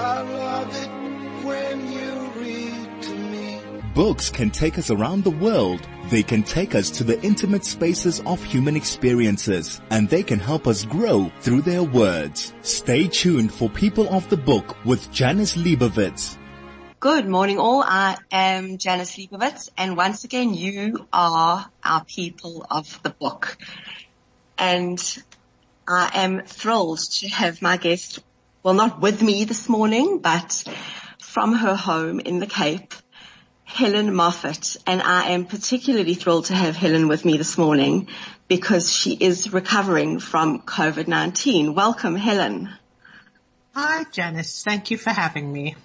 I love it when you read to me. Books can take us around the world. They can take us to the intimate spaces of human experiences and they can help us grow through their words. Stay tuned for People of the Book with Janice Liebowitz. Good morning all. I am Janice Liebowitz and once again you are our people of the book. And I am thrilled to have my guest, well not with me this morning, but from her home in the Cape, Helen Moffett. And I am particularly thrilled to have Helen with me this morning because she is recovering from COVID-19. Welcome Helen. Hi Janice, thank you for having me.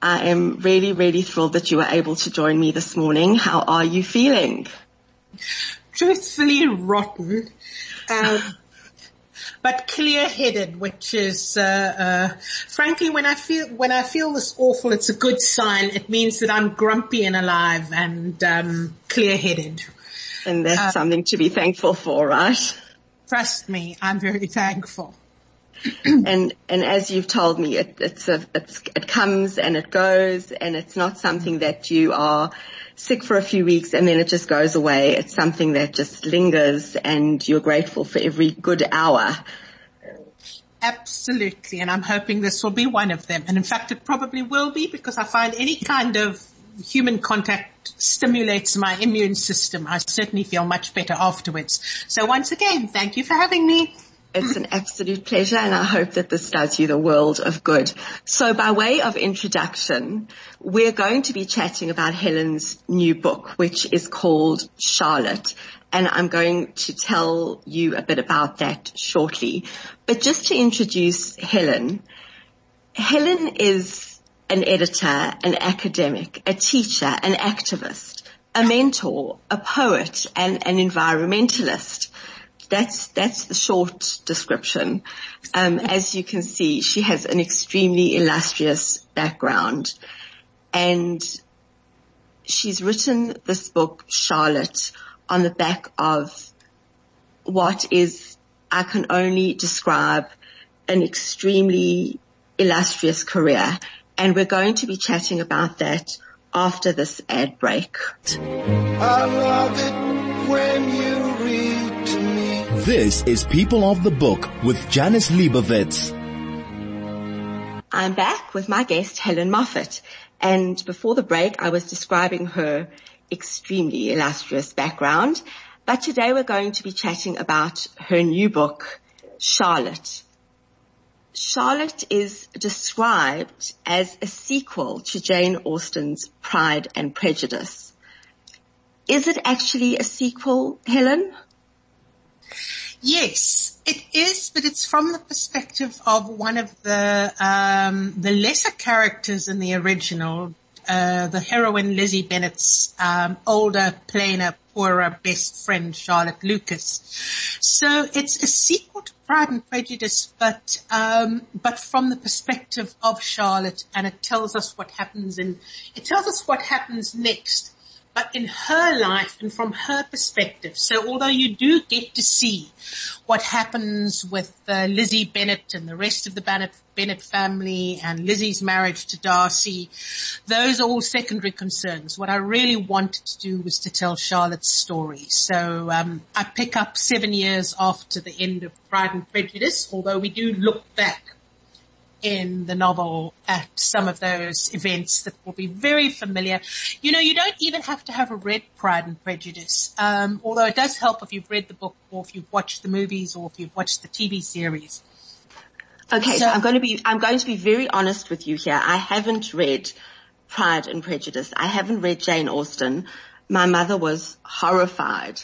I am really, really thrilled that you were able to join me this morning. How are you feeling? Truthfully rotten. Um, but clear-headed, which is, uh, uh, frankly, when I feel when I feel this awful, it's a good sign. It means that I'm grumpy and alive and um, clear-headed. And that's uh, something to be thankful for, right? Trust me, I'm very thankful. and and as you've told me, it, it's a, it's, it comes and it goes, and it's not something that you are sick for a few weeks and then it just goes away. It's something that just lingers, and you're grateful for every good hour. Absolutely, and I'm hoping this will be one of them. And in fact, it probably will be because I find any kind of human contact stimulates my immune system. I certainly feel much better afterwards. So once again, thank you for having me. It's an absolute pleasure and I hope that this does you the world of good. So by way of introduction, we're going to be chatting about Helen's new book, which is called Charlotte. And I'm going to tell you a bit about that shortly. But just to introduce Helen, Helen is an editor, an academic, a teacher, an activist, a mentor, a poet, and an environmentalist. That's, that's the short description. Um, as you can see, she has an extremely illustrious background and she's written this book, Charlotte, on the back of what is, I can only describe an extremely illustrious career. And we're going to be chatting about that after this ad break. This is People of the Book with Janice Liebowitz. I'm back with my guest Helen Moffett and before the break I was describing her extremely illustrious background but today we're going to be chatting about her new book Charlotte. Charlotte is described as a sequel to Jane Austen's Pride and Prejudice. Is it actually a sequel, Helen? Yes, it is, but it's from the perspective of one of the um, the lesser characters in the original, uh, the heroine Lizzie Bennet's um, older, plainer, poorer best friend Charlotte Lucas. So it's a sequel to Pride and Prejudice, but um, but from the perspective of Charlotte, and it tells us what happens in it tells us what happens next but in her life and from her perspective. So although you do get to see what happens with uh, Lizzie Bennet and the rest of the Bennet, Bennet family and Lizzie's marriage to Darcy, those are all secondary concerns. What I really wanted to do was to tell Charlotte's story. So um, I pick up seven years after the end of Pride and Prejudice, although we do look back in the novel at some of those events that will be very familiar. You know, you don't even have to have a read Pride and Prejudice, um, although it does help if you've read the book or if you've watched the movies or if you've watched the TV series. Okay, so, so I'm going to be I'm going to be very honest with you here. I haven't read Pride and Prejudice. I haven't read Jane Austen. My mother was horrified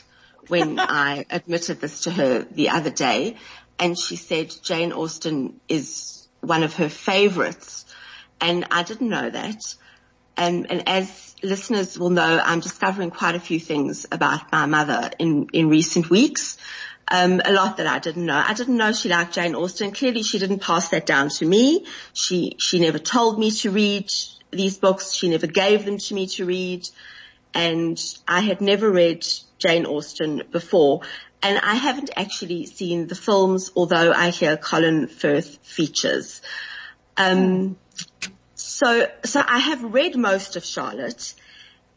when I admitted this to her the other day and she said Jane Austen is one of her favorites. And I didn't know that. And, and as listeners will know, I'm discovering quite a few things about my mother in, in recent weeks. Um, a lot that I didn't know. I didn't know she liked Jane Austen. Clearly she didn't pass that down to me. She, she never told me to read these books. She never gave them to me to read. And I had never read Jane Austen before. And I haven't actually seen the films, although I hear Colin Firth features. Um, so, so I have read most of Charlotte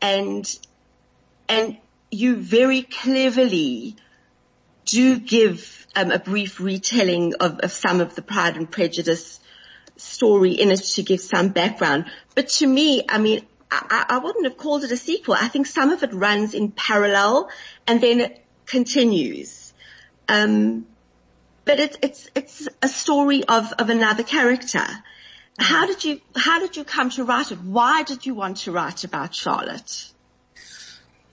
and, and you very cleverly do give um, a brief retelling of, of some of the Pride and Prejudice story in it to give some background. But to me, I mean, I, I wouldn't have called it a sequel. I think some of it runs in parallel and then continues. Um, but it's, it's, it's a story of, of another character. How did you, how did you come to write it? Why did you want to write about Charlotte?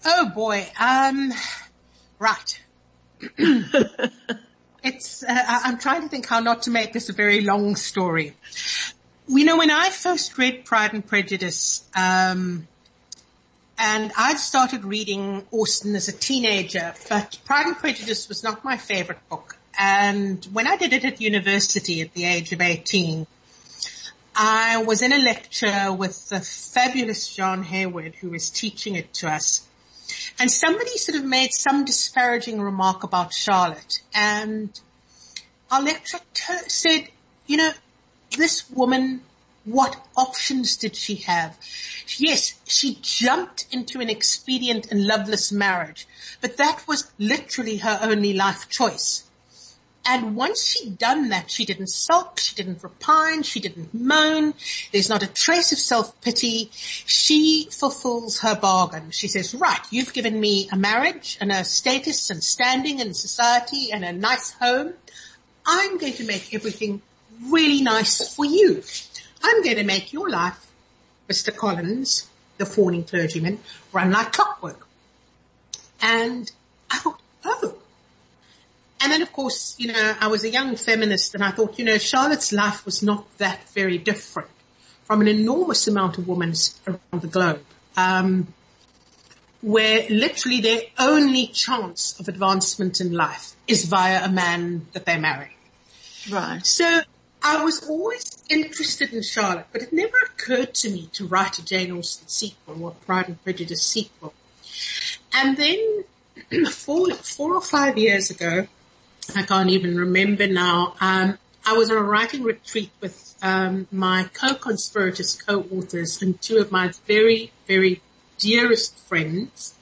Oh boy. Um, right. it's, uh, I'm trying to think how not to make this a very long story. You know, when I first read Pride and Prejudice, um, and I'd started reading Austen as a teenager, but Pride and Prejudice was not my favorite book. And when I did it at university at the age of 18, I was in a lecture with the fabulous John Hayward who was teaching it to us. And somebody sort of made some disparaging remark about Charlotte and our lecturer t- said, you know, this woman, what options did she have? Yes, she jumped into an expedient and loveless marriage, but that was literally her only life choice. And once she'd done that, she didn't sulk, she didn't repine, she didn't moan. There's not a trace of self-pity. She fulfills her bargain. She says, right, you've given me a marriage and a status and standing in society and a nice home. I'm going to make everything really nice for you. I'm going to make your life, Mr. Collins, the fawning clergyman, run like clockwork. And I thought, oh, and then of course, you know, I was a young feminist and I thought, you know, Charlotte's life was not that very different from an enormous amount of women around the globe. Um, where literally their only chance of advancement in life is via a man that they marry. Right. So I was always interested in Charlotte, but it never occurred to me to write a Jane Austen sequel or Pride and Prejudice sequel. And then four, four or five years ago, I can't even remember now. Um, I was on a writing retreat with um, my co-conspirators, co-authors, and two of my very, very dearest friends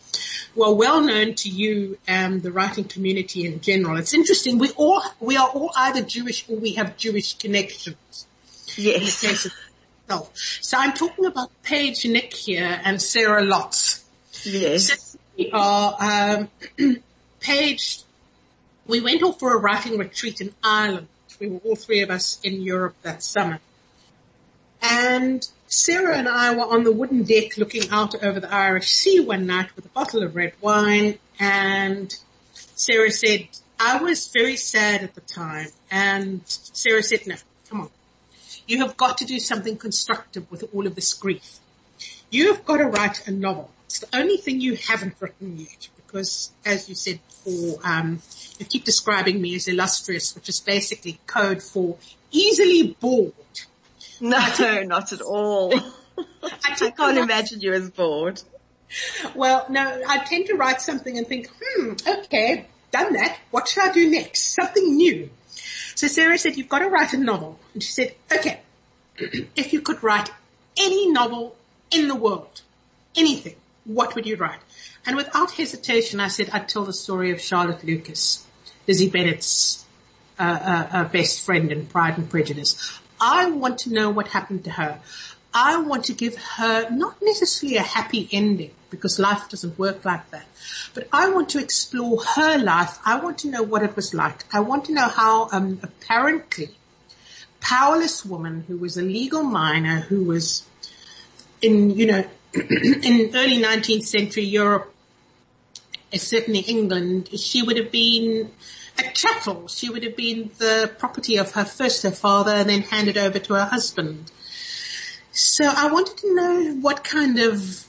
are well known to you and the writing community in general. It's interesting. We all we are all either Jewish or we have Jewish connections. Yes. In the case of so, so I'm talking about Paige Nick here and Sarah Lotz. Yes. So we are um, Paige we went off for a writing retreat in Ireland. We were all three of us in Europe that summer. And Sarah and I were on the wooden deck looking out over the Irish Sea one night with a bottle of red wine and Sarah said, I was very sad at the time and Sarah said, no, come on. You have got to do something constructive with all of this grief. You have got to write a novel. It's the only thing you haven't written yet because as you said before, um, you keep describing me as illustrious, which is basically code for easily bored. No, not at all. I, can't imagine you as bored. Well, no, I tend to write something and think, hmm, okay, done that. What should I do next? Something new. So Sarah said, you've got to write a novel. And she said, okay, if you could write any novel in the world, anything, what would you write? And without hesitation, I said, I'd tell the story of Charlotte Lucas, Lizzie Bennet's uh, uh, uh, best friend in Pride and Prejudice. I want to know what happened to her. I want to give her not necessarily a happy ending because life doesn't work like that, but I want to explore her life. I want to know what it was like. I want to know how um, apparently powerless woman who was a legal minor who was in, you know, in early 19th century Europe, certainly England, she would have been a chattel. She would have been the property of her first her father and then handed over to her husband. So I wanted to know what kind of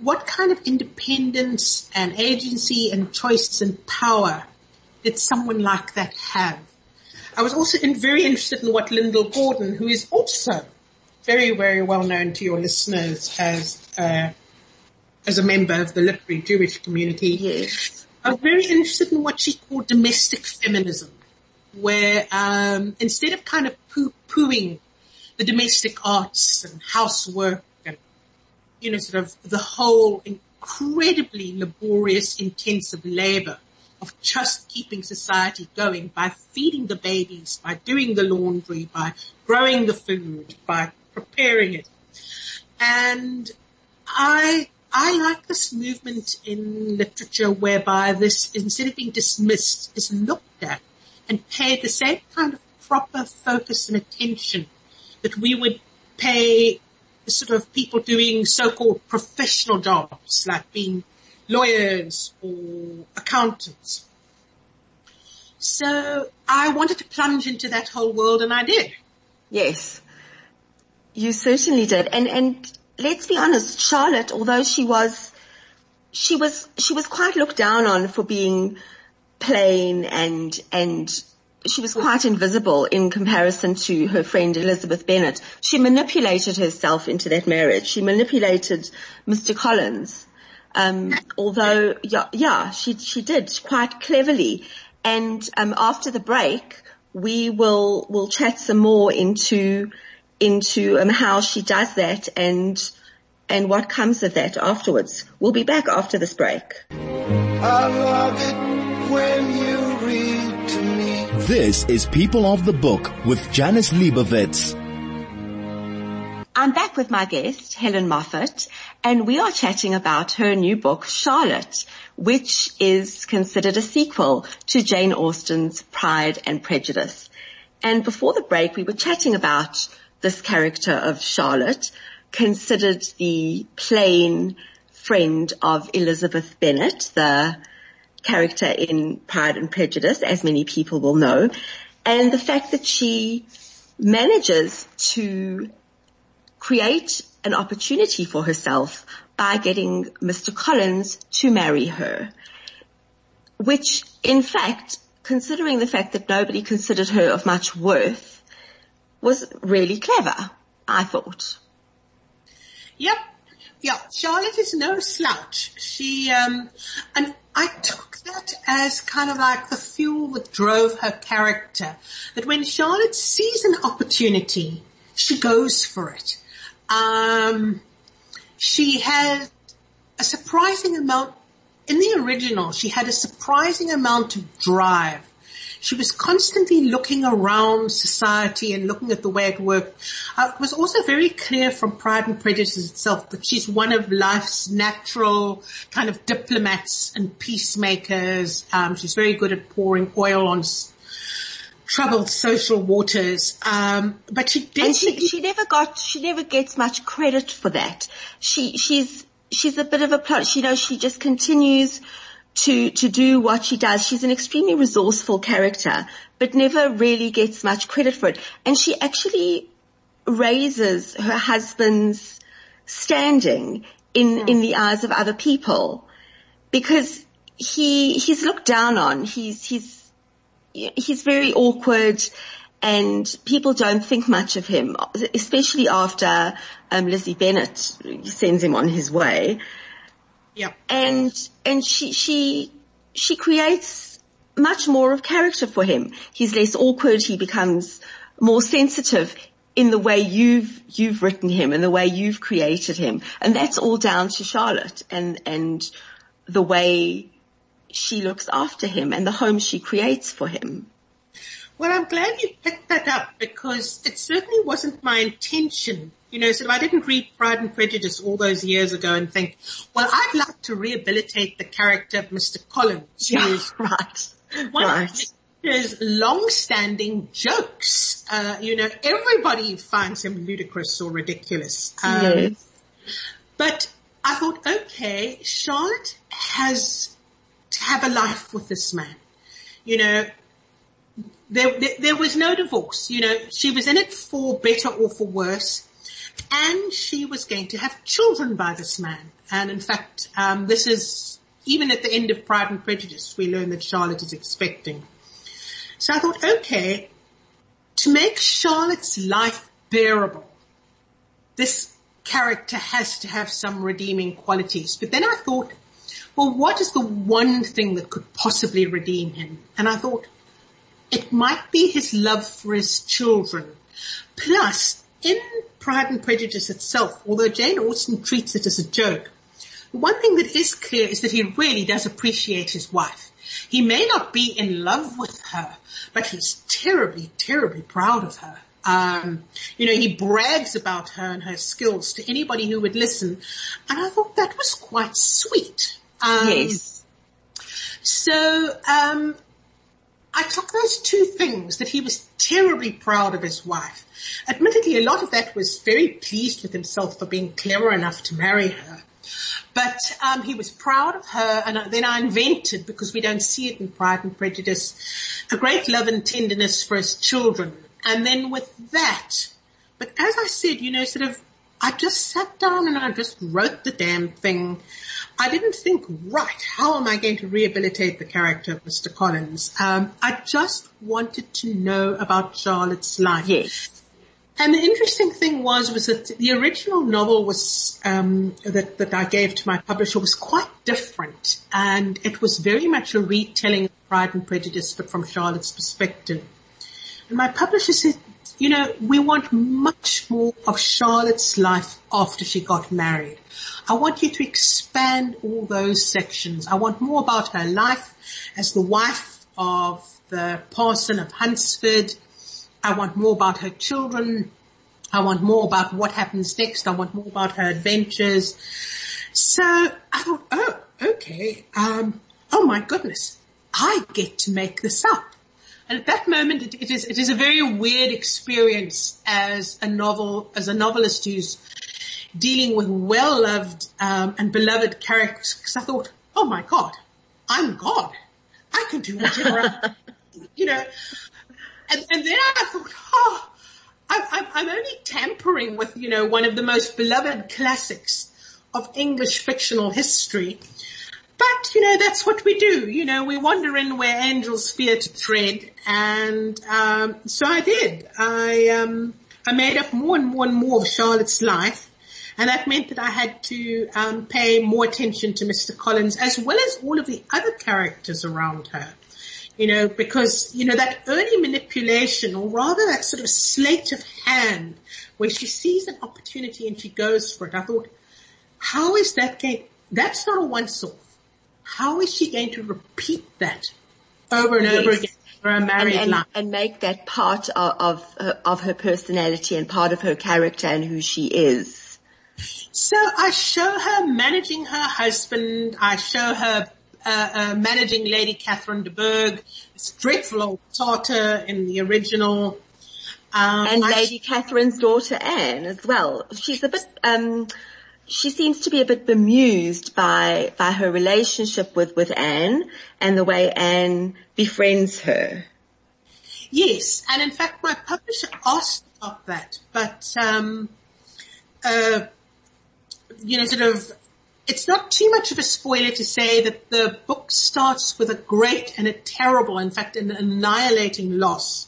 what kind of independence and agency and choice and power did someone like that have? I was also in, very interested in what Lyndall Gordon, who is also very, very well known to your listeners as uh, as a member of the literary Jewish community. Yes. I was very interested in what she called domestic feminism, where um, instead of kind of poo-pooing the domestic arts and housework and, you know, sort of the whole incredibly laborious, intensive labor of just keeping society going by feeding the babies, by doing the laundry, by growing the food, by preparing it. And I, I like this movement in literature whereby this, instead of being dismissed, is looked at and paid the same kind of proper focus and attention that we would pay sort of people doing so-called professional jobs like being lawyers or accountants. So I wanted to plunge into that whole world and I did. Yes. You certainly did. And, and let's be honest, Charlotte, although she was, she was, she was quite looked down on for being plain and, and she was quite invisible in comparison to her friend Elizabeth Bennet. She manipulated herself into that marriage. She manipulated Mr. Collins. Um, although, yeah, yeah, she, she did quite cleverly. And, um, after the break, we will, will chat some more into, into, um, how she does that and, and what comes of that afterwards. We'll be back after this break. I love it when you read to me. This is People of the Book with Janice Liebowitz. I'm back with my guest, Helen Moffett, and we are chatting about her new book, Charlotte, which is considered a sequel to Jane Austen's Pride and Prejudice. And before the break, we were chatting about this character of Charlotte, considered the plain friend of Elizabeth Bennet, the character in Pride and Prejudice, as many people will know, and the fact that she manages to create an opportunity for herself by getting Mr. Collins to marry her, which in fact, considering the fact that nobody considered her of much worth, was really clever, I thought. Yep. Yeah, Charlotte is no slouch. She, um, and I took that as kind of like the fuel that drove her character. That when Charlotte sees an opportunity, she goes for it. Um, she had a surprising amount, in the original, she had a surprising amount of drive. She was constantly looking around society and looking at the way it worked. Uh, it was also very clear from Pride and Prejudice itself that she's one of life's natural kind of diplomats and peacemakers. Um, she's very good at pouring oil on s- troubled social waters. Um, but she did. And she, she never got, she never gets much credit for that. She, she's, she's a bit of a plot, you know, she just continues to, to do what she does. She's an extremely resourceful character, but never really gets much credit for it. And she actually raises her husband's standing in, in the eyes of other people because he, he's looked down on. He's, he's, he's very awkward and people don't think much of him, especially after um, Lizzie Bennet sends him on his way. Yeah. And and she she she creates much more of character for him. He's less awkward. He becomes more sensitive in the way you've you've written him and the way you've created him, and that's all down to Charlotte and and the way she looks after him and the home she creates for him. Well, I'm glad you picked that up because it certainly wasn't my intention. You know, so I didn't read Pride and Prejudice all those years ago and think, well, I'd like to rehabilitate the character of Mr. Collins, who is right. one right. of his long-standing jokes. Uh, you know, everybody finds him ludicrous or ridiculous. Um, yes. But I thought, okay, Charlotte has to have a life with this man. You know, there, there, there was no divorce. You know, she was in it for better or for worse. And she was going to have children by this man. And in fact, um, this is, even at the end of Pride and Prejudice, we learn that Charlotte is expecting. So I thought, okay, to make Charlotte's life bearable, this character has to have some redeeming qualities. But then I thought, well, what is the one thing that could possibly redeem him? And I thought, it might be his love for his children, plus in Pride and Prejudice itself, although Jane Austen treats it as a joke, the one thing that is clear is that he really does appreciate his wife. He may not be in love with her, but he's terribly, terribly proud of her. Um, you know, he brags about her and her skills to anybody who would listen. And I thought that was quite sweet. Um, yes. So, um, I took those two things that he was terribly proud of his wife. Admittedly, a lot of that was very pleased with himself for being clever enough to marry her. But um, he was proud of her, and then I invented, because we don't see it in Pride and Prejudice, a great love and tenderness for his children. And then with that, but as I said, you know, sort of, I just sat down and I just wrote the damn thing. I didn't think, right, how am I going to rehabilitate the character of Mr. Collins? Um, I just wanted to know about Charlotte's life. Yes. And the interesting thing was, was that the original novel was, um, that, that I gave to my publisher was quite different and it was very much a retelling of Pride and Prejudice, but from Charlotte's perspective. And my publisher said, you know, we want much more of Charlotte's life after she got married. I want you to expand all those sections. I want more about her life as the wife of the parson of Hunsford, I want more about her children. I want more about what happens next. I want more about her adventures. So I thought, oh, okay. Um, oh my goodness. I get to make this up. And at that moment, it, it is it is a very weird experience as a novel as a novelist who's dealing with well loved um, and beloved characters. Because I thought, oh my God, I'm God. I can do whatever. I, you know, and, and then I thought, oh, I, I'm only tampering with, you know, one of the most beloved classics of English fictional history. But, you know, that's what we do. You know, we wander in where angels fear to tread. And, um, so I did. I, um, I made up more and more and more of Charlotte's life. And that meant that I had to, um, pay more attention to Mr. Collins as well as all of the other characters around her you know, because, you know, that early manipulation or rather that sort of sleight of hand where she sees an opportunity and she goes for it. I thought, how is that going, that's not a once off. How is she going to repeat that over and yes. over again for a married and, and, life? And make that part of, of, her, of her personality and part of her character and who she is. So I show her managing her husband. I show her uh, uh, managing Lady Catherine de Bourgh, this dreadful old Tartar in the original. Um, and Lady I, Catherine's daughter Anne as well. She's a bit, um, she seems to be a bit bemused by, by her relationship with, with Anne and the way Anne befriends her. Yes, and in fact my publisher asked about that, but, um, uh, you know, sort of it's not too much of a spoiler to say that the book starts with a great and a terrible, in fact, an annihilating loss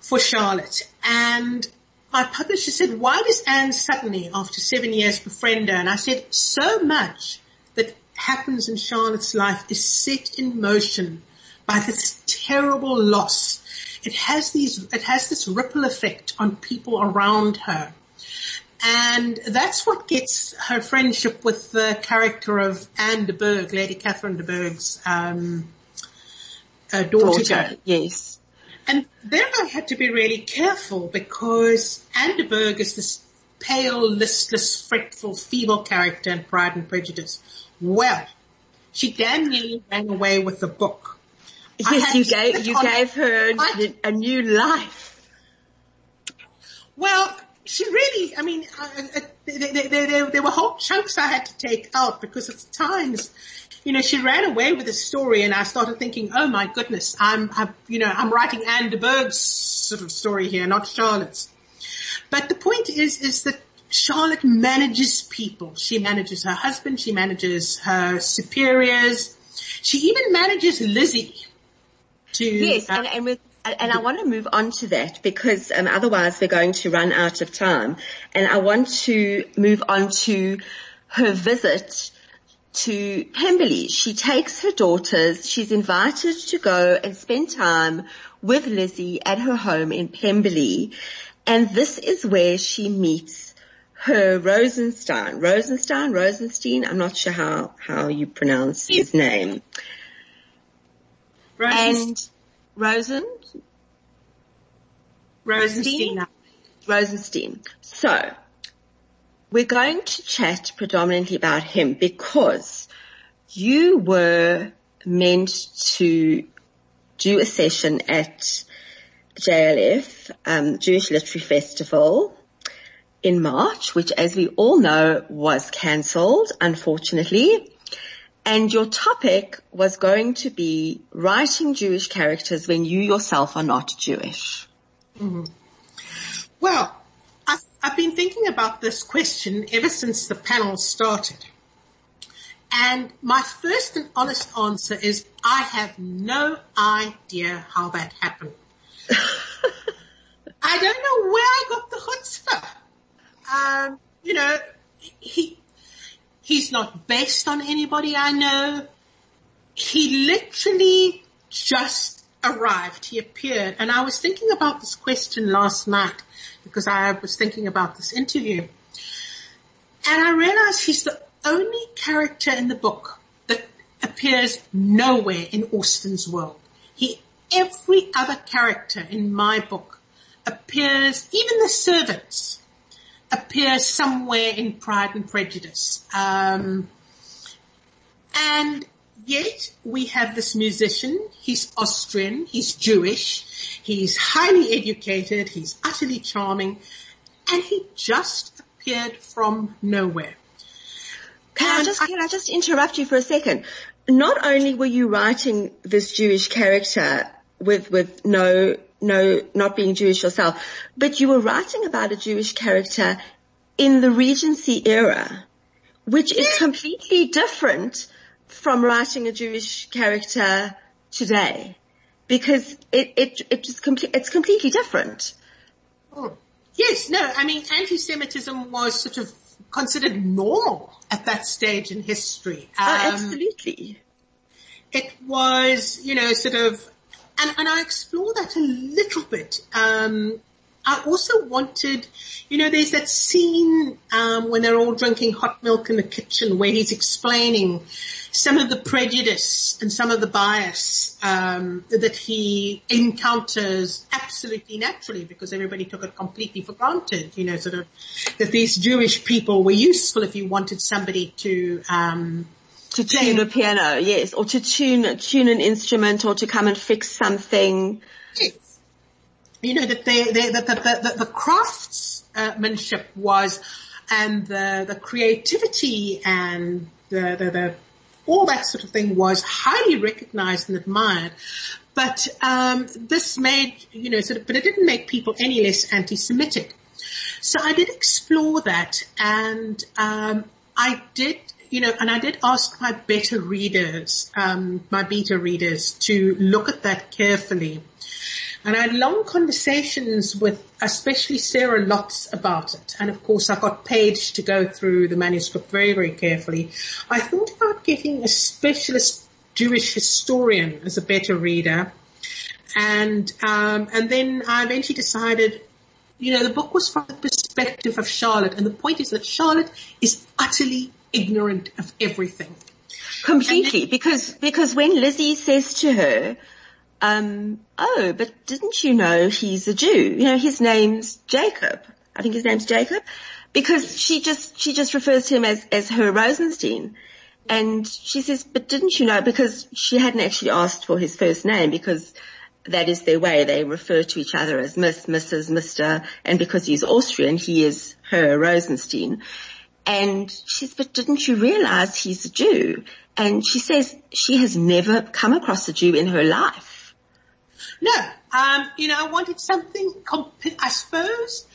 for Charlotte. And my publisher said, why does Anne suddenly, after seven years, befriend her? And I said, so much that happens in Charlotte's life is set in motion by this terrible loss. It has these, it has this ripple effect on people around her. And that's what gets her friendship with the character of Anne de Bourgh, Lady Catherine de Bourgh's um, uh, daughter. daughter. Yes. And there I had to be really careful because Anne de Bourgh is this pale, listless, fretful, feeble character in Pride and Prejudice. Well, she damn nearly ran away with the book. Yes, you gave you gave her a, a new life. Well, she really, I mean, uh, uh, there, there, there, there were whole chunks I had to take out because at times, you know, she ran away with the story and I started thinking, oh my goodness, I'm, I'm you know, I'm writing Anne de Bourgh's sort of story here, not Charlotte's. But the point is, is that Charlotte manages people. She manages her husband. She manages her superiors. She even manages Lizzie to. Yes, uh, and, and with and I want to move on to that because um, otherwise we're going to run out of time. And I want to move on to her visit to Pemberley. She takes her daughters. She's invited to go and spend time with Lizzie at her home in Pemberley. And this is where she meets Herr Rosenstein, Rosenstein, Rosenstein. I'm not sure how, how you pronounce his name. Rosenstein. And Rosen, Rosenstein. Rosenstein. So, we're going to chat predominantly about him because you were meant to do a session at JLF, um, Jewish Literary Festival in March, which as we all know was cancelled, unfortunately. And your topic was going to be writing Jewish characters when you yourself are not Jewish. Well, I've, been thinking about this question ever since the panel started. And my first and honest answer is I have no idea how that happened. I don't know where I got the chutzpah. Um, you know, he, he's not based on anybody I know. He literally just arrived. He appeared. And I was thinking about this question last night because I was thinking about this interview. And I realized he's the only character in the book that appears nowhere in Austen's world. He, every other character in my book appears, even the servants appear somewhere in Pride and Prejudice. Um, and yet we have this musician. He's Austrian. He's Jewish. He's highly educated. He's utterly charming. And he just appeared from nowhere. Can I just, I- can I just interrupt you for a second? Not only were you writing this Jewish character with, with no, no, not being Jewish yourself, but you were writing about a Jewish character in the Regency era, which is completely different from writing a Jewish character today. Because it, it, it just it's completely different. Oh. Yes, no, I mean, anti-Semitism was sort of considered normal at that stage in history. Oh, Um, absolutely. it was, you know, sort of, and, and I explore that a little bit. Um, I also wanted, you know, there's that scene um, when they're all drinking hot milk in the kitchen where he's explaining some of the prejudice and some of the bias um, that he encounters absolutely naturally because everybody took it completely for granted. You know, sort of that these Jewish people were useful if you wanted somebody to um, To tune a piano, yes, or to tune, tune an instrument or to come and fix something. You know, that they, they that the, craftsmanship was, and the, the creativity and the, the, the, all that sort of thing was highly recognized and admired. But, um, this made, you know, sort of, but it didn't make people any less anti-Semitic. So I did explore that and, um, I did, you know, and I did ask my beta readers, um, my beta readers to look at that carefully. And I had long conversations with especially Sarah Lotz about it. And of course I got Paige to go through the manuscript very, very carefully. I thought about getting a specialist Jewish historian as a better reader. And, um, and then I eventually decided, you know, the book was from the perspective of Charlotte. And the point is that Charlotte is utterly ignorant of everything. Completely, because, because when Lizzie says to her, um, oh, but didn't you know he's a Jew? You know, his name's Jacob. I think his name's Jacob. Because she just, she just refers to him as, as Herr Rosenstein. And she says, but didn't you know, because she hadn't actually asked for his first name because that is their way. They refer to each other as Miss, Mrs., Mr. And because he's Austrian, he is Herr Rosenstein. And she says, but didn't you realize he's a Jew? And she says she has never come across a Jew in her life. No, um, you know, I wanted something, comp- I suppose.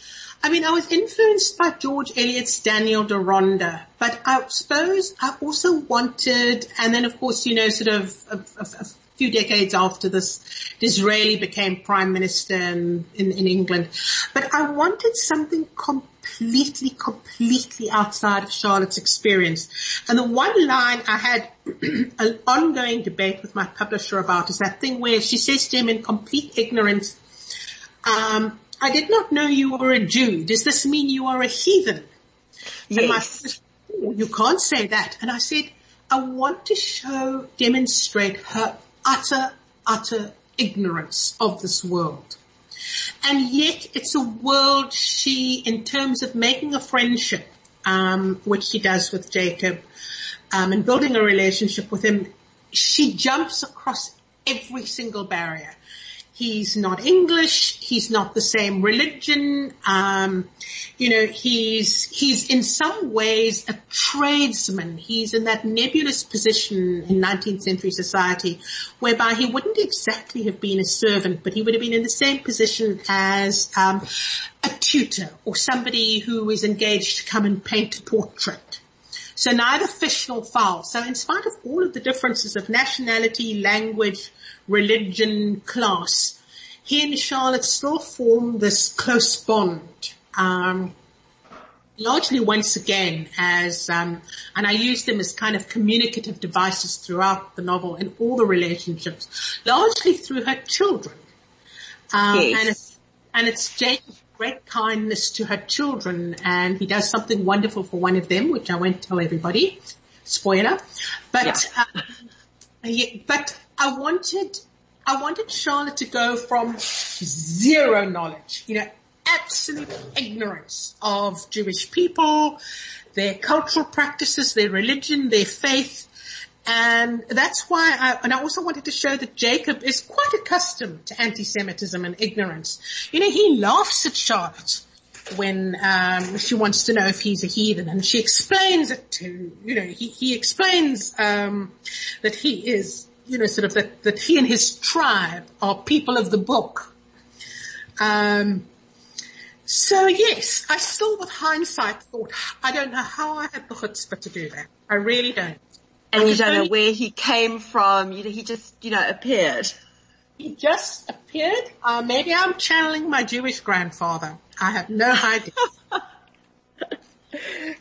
I mean, I was influenced by George Eliot's Daniel Deronda, but I suppose I also wanted, and then of course, you know, sort of a, a, a few decades after this, Disraeli became prime minister in, in, in England, but I wanted something completely, completely completely outside of Charlotte's experience. And the one line I had an ongoing debate with my publisher about is that thing where she says to him in complete ignorance, um, I did not know you were a Jew. Does this mean you are a heathen? And my Yes. sister, "Oh, you can't say that. And I said, I want to show, demonstrate her utter, utter ignorance of this world. And yet it's a world she, in terms of making a friendship, um, which she does with Jacob, um, and building a relationship with him, she jumps across every single barrier. He's not English. He's not the same religion. Um, you know, he's he's in some ways a tradesman. He's in that nebulous position in 19th century society, whereby he wouldn't exactly have been a servant, but he would have been in the same position as um, a tutor or somebody who is engaged to come and paint a portrait. So neither fish nor fowl. So in spite of all of the differences of nationality, language, religion, class, he and Charlotte still form this close bond. Um, largely once again as, um, and I use them as kind of communicative devices throughout the novel and all the relationships, largely through her children. Um, Yes. and it's, and it's Jacob's great kindness to her children and he does something wonderful for one of them, which I won't tell everybody. Spoiler. But, um, yeah, but I wanted, I wanted Charlotte to go from zero knowledge, you know, absolute ignorance of Jewish people, their cultural practices, their religion, their faith. And that's why I, and I also wanted to show that Jacob is quite accustomed to anti-Semitism and ignorance. You know, he laughs at Charlotte when um, she wants to know if he's a heathen, and she explains it to you know he he explains um, that he is you know sort of that that he and his tribe are people of the book. Um, so yes, I still with hindsight thought I don't know how I had the chutzpah to do that. I really don't. And you don't know where he came from. You know, he just, you know, appeared. He just appeared. Uh, maybe I'm channeling my Jewish grandfather. I have no idea.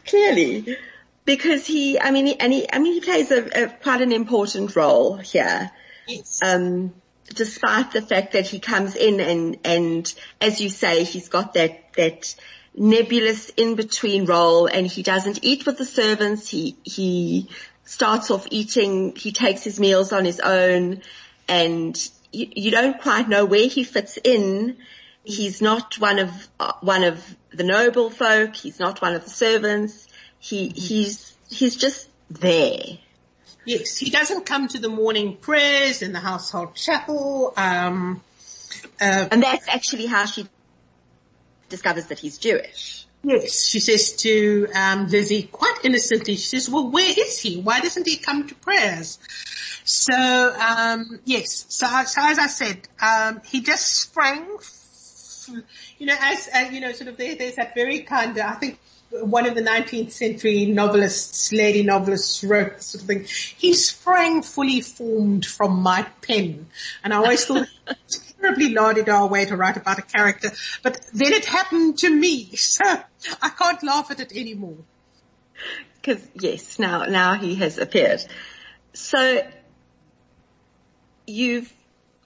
Clearly. Because he, I mean, he, and he, I mean, he plays a, a quite an important role here. yes. Um, despite the fact that he comes in and, and as you say, he's got that, that nebulous in-between role and he doesn't eat with the servants. He, he starts off eating, he takes his meals on his own and you, you don't quite know where he fits in. He's not one of, uh, one of the noble folk. He's not one of the servants. He, he's, he's just there. Yes, he doesn't come to the morning prayers in the household chapel. Um, uh, And that's actually how she discovers that he's Jewish. Yes, she says to um, Lizzie quite innocently, she says, well, where is he? Why doesn't he come to prayers? So, um, yes, so, so as I said, um, he just sprang, you know, as, uh, you know, sort of there, there's that very kind of, I think one of the 19th century novelists, lady novelists wrote this sort of thing. He sprang fully formed from my pen. And I always thought terribly la-di-da way to write about a character. But then it happened to me. So I can't laugh at it anymore. Cause yes, now, now he has appeared. So you've,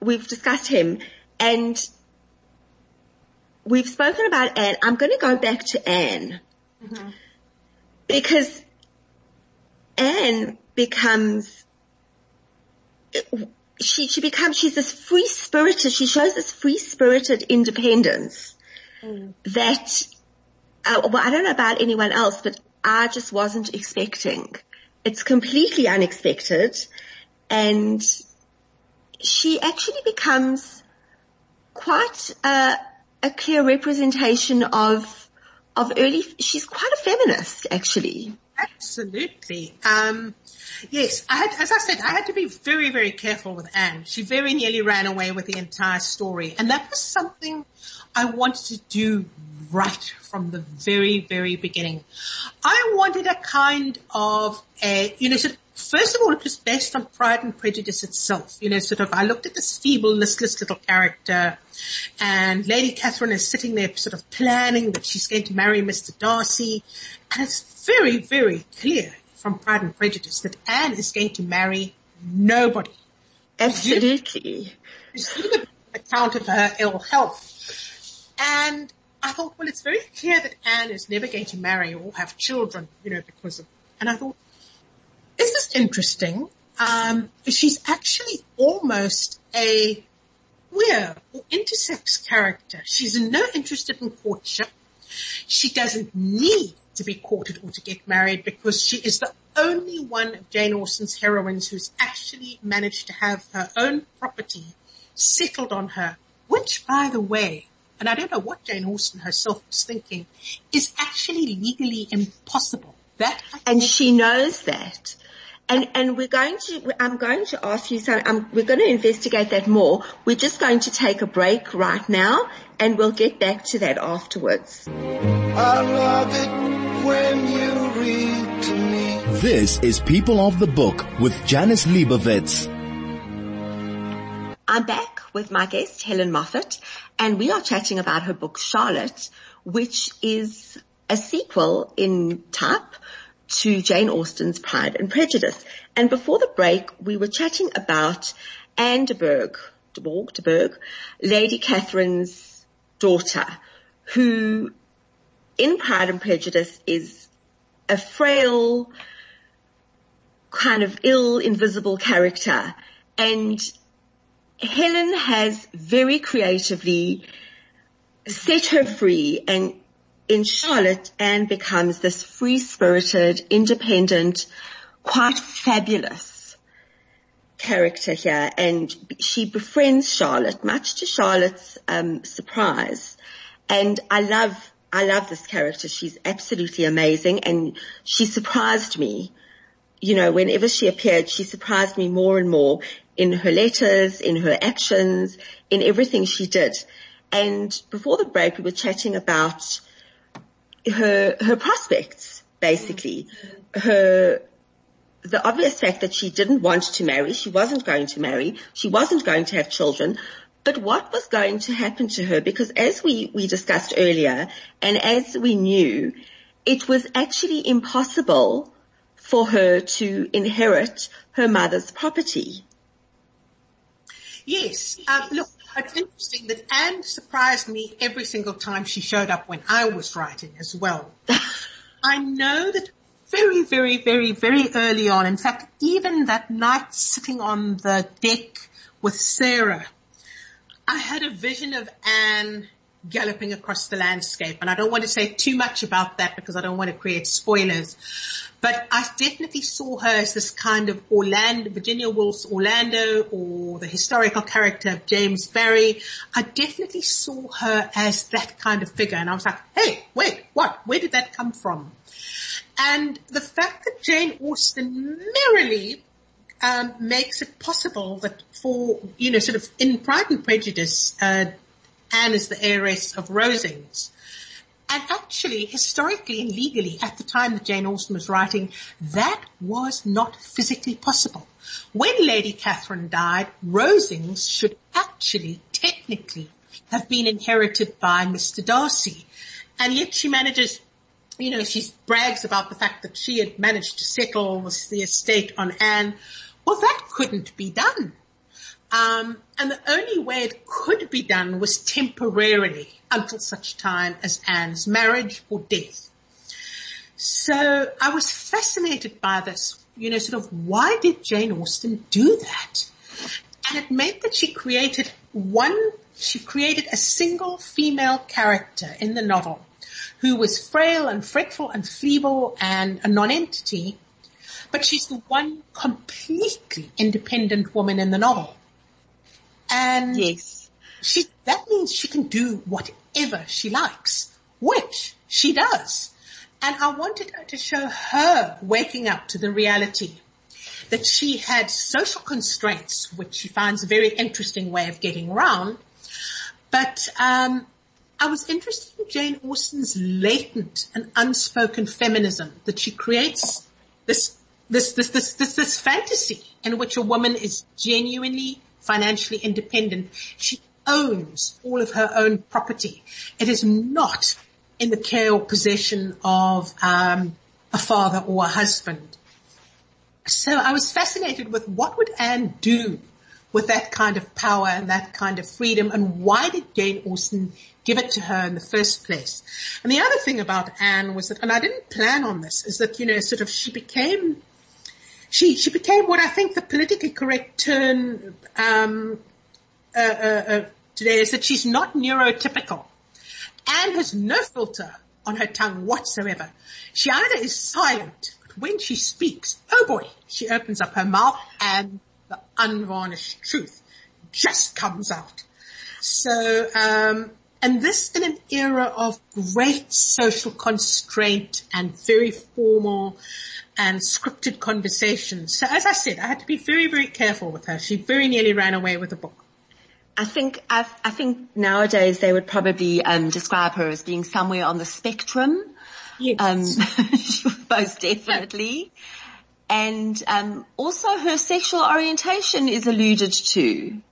we've discussed him and we've spoken about Anne. I'm going to go back to Anne mm-hmm. because Anne becomes, she, she becomes, she's this free spirited, she shows this free spirited independence that, uh, well, I don't know about anyone else, but I just wasn't expecting. It's completely unexpected and she actually becomes quite a, a clear representation of, of early, she's quite a feminist actually. Absolutely. Um, yes, I had, as I said, I had to be very, very careful with Anne. She very nearly ran away with the entire story, and that was something I wanted to do right from the very, very beginning. I wanted a kind of a, you know, sort of, first of all, it was based on Pride and Prejudice itself. You know, sort of, I looked at this feeble, listless little character, and Lady Catherine is sitting there, sort of planning that she's going to marry Mr. Darcy, and it's very, very clear from Pride and Prejudice that Anne is going to marry nobody. Absolutely. See the account of her ill health. And I thought, well, it's very clear that Anne is never going to marry or have children, you know, because of, and I thought, is this interesting? Um, she's actually almost a queer or intersex character. She's no interested in courtship. She doesn't need to be courted or to get married because she is the only one of Jane Austen's heroines who's actually managed to have her own property settled on her, which by the way, and I don't know what Jane Austen herself was thinking, is actually legally impossible. That and she knows that. And, and we're going to, I'm going to ask you something, um, we're going to investigate that more. We're just going to take a break right now and we'll get back to that afterwards. I love it when you read to me. This is People of the Book with Janice Liebowitz. I'm back with my guest, Helen Moffett, and we are chatting about her book, Charlotte, which is a sequel in type to Jane Austen's Pride and Prejudice. And before the break, we were chatting about Anne de Bourgh, de Bourgh, de Bourgh, Lady Catherine's daughter, who in Pride and Prejudice is a frail, kind of ill, invisible character. And Helen has very creatively set her free and in Charlotte, Anne becomes this free-spirited, independent, quite fabulous character here and she befriends Charlotte, much to Charlotte's um, surprise. And I love, I love this character. She's absolutely amazing and she surprised me. You know, whenever she appeared, she surprised me more and more in her letters, in her actions, in everything she did. And before the break, we were chatting about her, her prospects, basically. Her, the obvious fact that she didn't want to marry, she wasn't going to marry, she wasn't going to have children, but what was going to happen to her? Because as we, we discussed earlier, and as we knew, it was actually impossible for her to inherit her mother's property. Yes. Um, look, it's interesting that Anne surprised me every single time she showed up when I was writing as well. I know that very, very, very, very early on, in fact, even that night sitting on the deck with Sarah, I had a vision of Anne galloping across the landscape. And I don't want to say too much about that because I don't want to create spoilers. But I definitely saw her as this kind of Orlando, Virginia Woolf's Orlando or the historical character of James Barry. I definitely saw her as that kind of figure. And I was like, hey, wait, what? Where did that come from? And the fact that Jane Austen merrily um, makes it possible that for, you know, sort of in Pride and Prejudice, uh, Anne is the heiress of Rosings. And actually, historically and legally, at the time that Jane Austen was writing, that was not physically possible. When Lady Catherine died, Rosings should actually, technically, have been inherited by Mr. Darcy. And yet she manages, you know, she brags about the fact that she had managed to settle the estate on Anne. Well, that couldn't be done. Um, and the only way it could be done was temporarily until such time as Anne's marriage or death. So I was fascinated by this, you know, sort of why did Jane Austen do that? And it meant that she created one, she created a single female character in the novel who was frail and fretful and feeble and a non-entity, but she's the one completely independent woman in the novel. And yes. she, that means she can do whatever she likes, which she does. And I wanted her to show her waking up to the reality that she had social constraints, which she finds a very interesting way of getting around. But um, I was interested in Jane Austen's latent and unspoken feminism that she creates this this this this this, this fantasy in which a woman is genuinely financially independent. She owns all of her own property. It is not in the care or possession of um, a father or a husband. So I was fascinated with what would Anne do with that kind of power and that kind of freedom and why did Jane Austen give it to her in the first place. And the other thing about Anne was that, and I didn't plan on this, is that, you know, sort of she became, she, she became what I think the politically correct term, um, uh, uh, uh, today is that she's not neurotypical. Anne has no filter on her tongue whatsoever. She either is silent, but when she speaks, oh boy, she opens up her mouth and the unvarnished truth just comes out. So, um, and this in an era of great social constraint and very formal and scripted conversations. So as I said, I had to be very, very careful with her. She very nearly ran away with the book. I think i i think nowadays they would probably um, describe her as being somewhere on the spectrum. Yes. Um, most definitely. And um, also her sexual orientation is alluded to.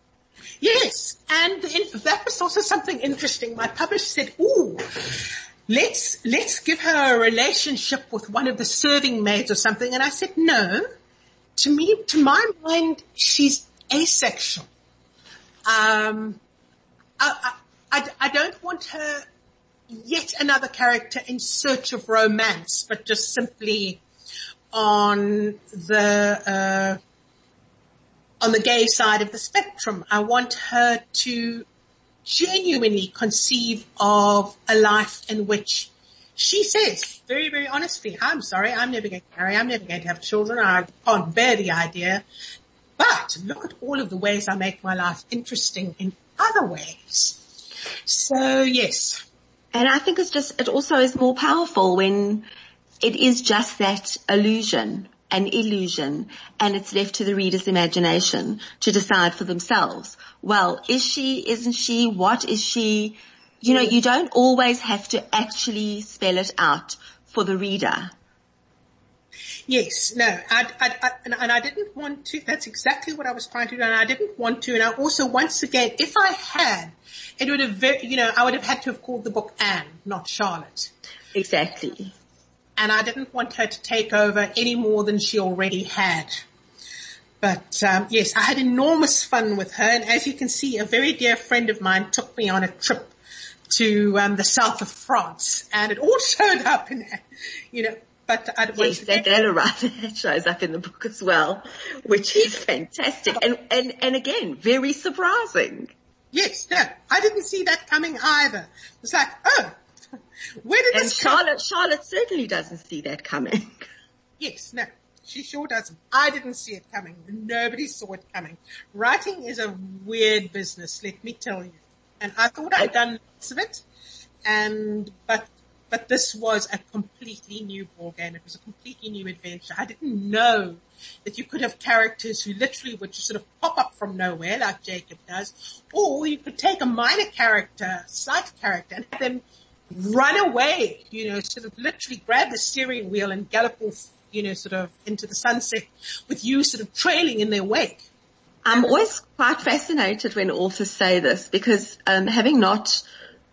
Yes, and that was also something interesting. My publisher said, "Ooh, let's let's give her a relationship with one of the serving maids or something." And I said, "No, to me, to my mind, she's asexual." Um, I, I, I don't want her yet another character in search of romance, but just simply on the, uh, on the gay side of the spectrum. I want her to genuinely conceive of a life in which she says very, very honestly, I'm sorry, I'm never going to marry, I'm never going to have children, I can't bear the idea but look at all of the ways I make my life interesting in other ways. So yes. And I think it's just, it also is more powerful when it is just that illusion, an illusion, and it's left to the reader's imagination to decide for themselves. Well, is she, isn't she, what is she? You know, you don't always have to actually spell it out for the reader. Yes, no, I, I, I, and, and I didn't want to, that's exactly what I was trying to do and I didn't want to and I also once again, if I had, it would have very, you know, I would have had to have called the book Anne, not Charlotte. Exactly. And I didn't want her to take over any more than she already had. But um, yes, I had enormous fun with her, and as you can see, a very dear friend of mine took me on a trip to um, the south of France, and it all showed up in, you know, but I'd yes, that that shows up in the book as well, which is fantastic and, and, and again, very surprising. Yes, no, I didn't see that coming either. It's like, oh, where did and this Charlotte, come? Charlotte certainly doesn't see that coming. Yes, no, she sure doesn't. I didn't see it coming. Nobody saw it coming. Writing is a weird business, let me tell you. And I thought I'd done lots of it, and but but this was a completely new ball game. It was a completely new adventure. I didn't know that you could have characters who literally would just sort of pop up from nowhere like Jacob does, or you could take a minor character, slight character, and have them run away, you know, sort of literally grab the steering wheel and gallop off, you know, sort of into the sunset with you sort of trailing in their wake. I'm always quite fascinated when authors say this because um, having not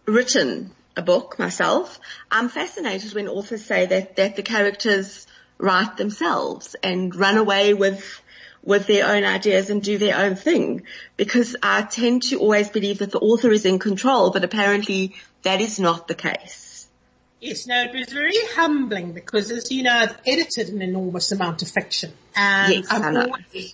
written a book myself, I'm fascinated when authors say that, that the characters write themselves and run away with with their own ideas and do their own thing because I tend to always believe that the author is in control, but apparently that is not the case. Yes, no, it was very humbling because as you know, I've edited an enormous amount of fiction and yes, I've always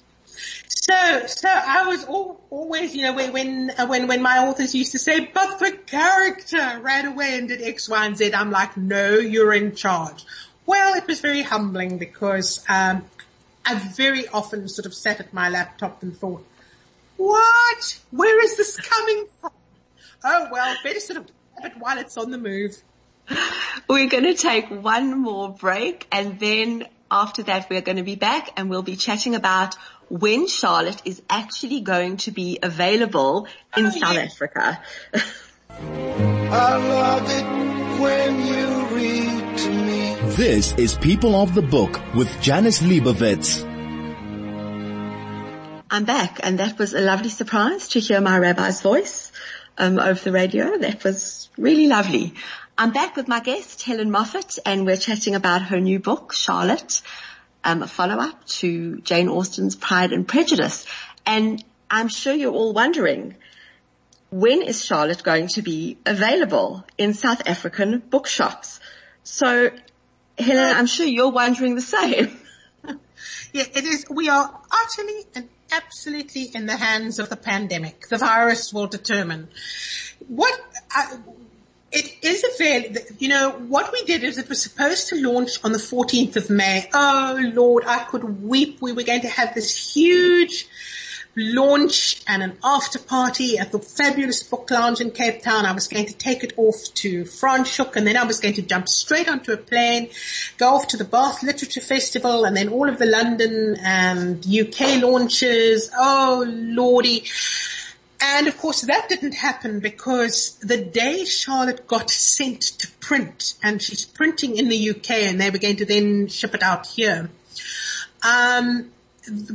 so, so I was all, always, you know, when, uh, when, when my authors used to say, but the character ran away and did X, Y, and Z, I'm like, no, you're in charge. Well, it was very humbling because, um, I very often sort of sat at my laptop and thought, what? Where is this coming from? Oh well, better sort of have it while it's on the move. We're going to take one more break and then after that we're going to be back and we'll be chatting about when Charlotte is actually going to be available in oh, South yeah. Africa. I love it when you read to me. This is People of the Book with Janice Liebowitz. I'm back and that was a lovely surprise to hear my rabbi's voice um, over the radio. That was really lovely. I'm back with my guest, Helen Moffett, and we're chatting about her new book, Charlotte um, a follow-up to Jane Austen's Pride and Prejudice. And I'm sure you're all wondering, when is Charlotte going to be available in South African bookshops? So, Helen, I'm sure you're wondering the same. Yeah, it is. We are utterly and absolutely in the hands of the pandemic. The virus will determine what. Uh, it is a fair, you know, what we did is it was supposed to launch on the 14th of May. Oh Lord, I could weep. We were going to have this huge launch and an after party at the fabulous book lounge in Cape Town. I was going to take it off to Franschhoek and then I was going to jump straight onto a plane, go off to the Bath Literature Festival and then all of the London and UK launches. Oh lordy. And of course that didn't happen because the day Charlotte got sent to print and she's printing in the UK and they were going to then ship it out here. Um,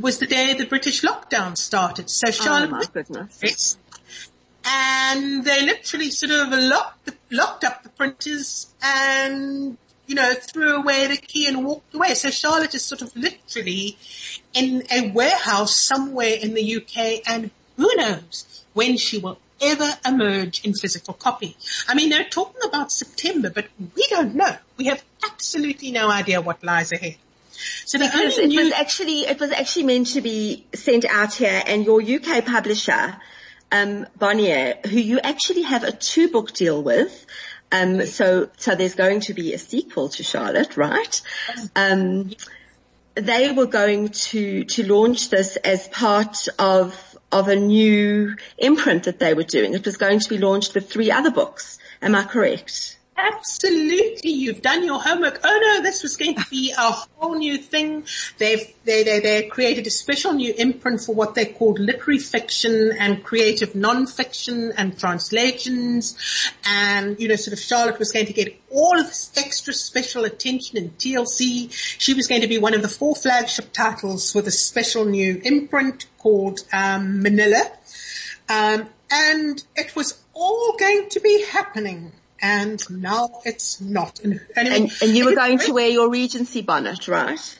was the day the British lockdown started. So Charlotte, oh my goodness. and they literally sort of locked locked up the printers and you know threw away the key and walked away. So Charlotte is sort of literally in a warehouse somewhere in the UK, and who knows when she will ever emerge in physical copy. I mean, they're talking about September, but we don't know. We have absolutely no idea what lies ahead. So because it was actually it was actually meant to be sent out here, and your UK publisher, um, Bonnier, who you actually have a two book deal with. Um, so so there's going to be a sequel to Charlotte, right? Um, they were going to to launch this as part of of a new imprint that they were doing. It was going to be launched with three other books. Am I correct? Absolutely, you've done your homework. Oh no, this was going to be a whole new thing. They've they they they created a special new imprint for what they called literary fiction and creative non-fiction and translations, and you know, sort of Charlotte was going to get all of this extra special attention in TLC. She was going to be one of the four flagship titles with a special new imprint called um, Manilla, um, and it was all going to be happening and now it's not. And, anyway, and, and you were going to wear your Regency bonnet, right?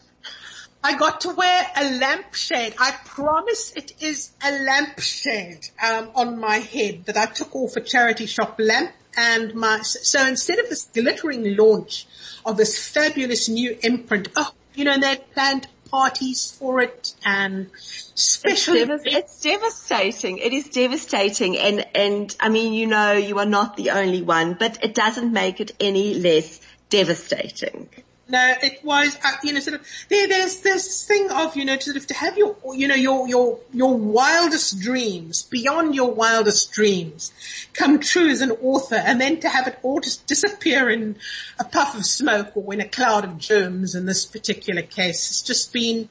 I got to wear a lampshade. I promise it is a lampshade um, on my head that I took off a charity shop lamp. And my so instead of this glittering launch of this fabulous new imprint, oh, you know, they planned parties for it and special. It's, it's, devastating. It is devastating. And, and I mean, you know, you are not the only one, but it doesn't make it any less devastating. No, it was, uh, you know, sort of, there, there's this thing of, you know, sort of to have your, you know, your, your, your wildest dreams, beyond your wildest dreams, come true as an author and then to have it all just disappear in a puff of smoke or in a cloud of germs in this particular case. It's just been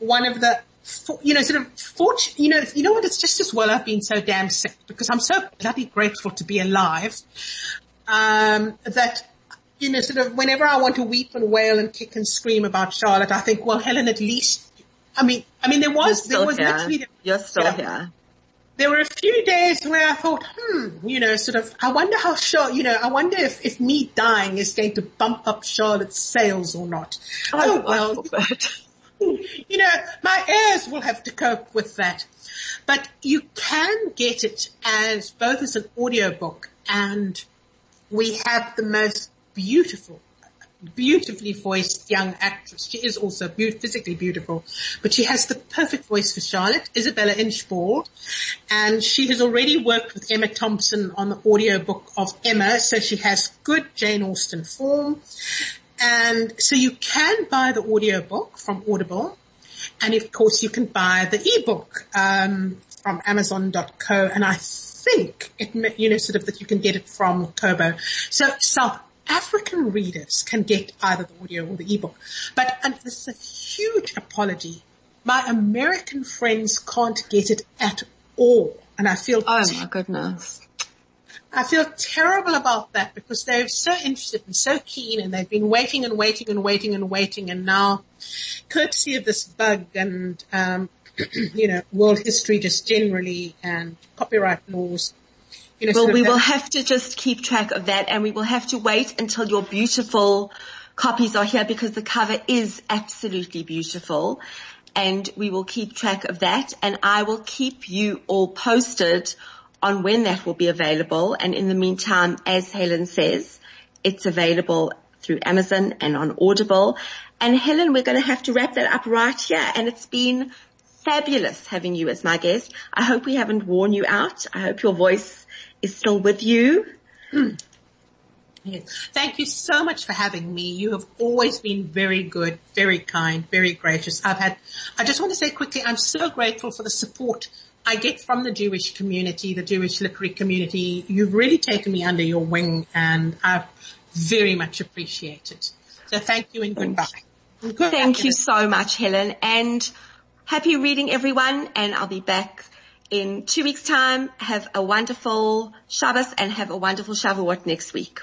one of the, you know, sort of fortune, you know, you know what, it's just as well I've been so damn sick because I'm so bloody grateful to be alive, um, that you know, sort of whenever I want to weep and wail and kick and scream about Charlotte, I think, well, Helen, at least, I mean, I mean, there was, there was here. literally, you're still you know, here. There were a few days where I thought, hmm, you know, sort of, I wonder how Charlotte, you know, I wonder if, if me dying is going to bump up Charlotte's sales or not. Oh, oh well, you know, my heirs will have to cope with that. But you can get it as both as an audiobook and we have the most beautiful, beautifully voiced young actress. She is also be- physically beautiful, but she has the perfect voice for Charlotte, Isabella Inchbald, and she has already worked with Emma Thompson on the audiobook of Emma, so she has good Jane Austen form. And so you can buy the audiobook from Audible, and of course you can buy the ebook um, from Amazon.co, and I think it, you know, sort of that you can get it from Kobo. So South African readers can get either the audio or the ebook. But and this is a huge apology. My American friends can't get it at all. And I feel Oh my goodness. I feel terrible about that because they're so interested and so keen and they've been waiting and waiting and waiting and waiting and now courtesy of this bug and um, you know, world history just generally and copyright laws, you know, well, we will have to just keep track of that and we will have to wait until your beautiful copies are here because the cover is absolutely beautiful and we will keep track of that and I will keep you all posted on when that will be available. And in the meantime, as Helen says, it's available through Amazon and on Audible. And Helen, we're going to have to wrap that up right here. And it's been fabulous having you as my guest. I hope we haven't worn you out. I hope your voice is still with you. Yes. Thank you so much for having me. You have always been very good, very kind, very gracious. I've had, I just want to say quickly, I'm so grateful for the support I get from the Jewish community, the Jewish literary community. You've really taken me under your wing and I've very much appreciated. So thank you and goodbye. Good thank you so much, Helen. And happy reading everyone. And I'll be back in two weeks time. Have a wonderful Shabbos and have a wonderful Shavuot next week.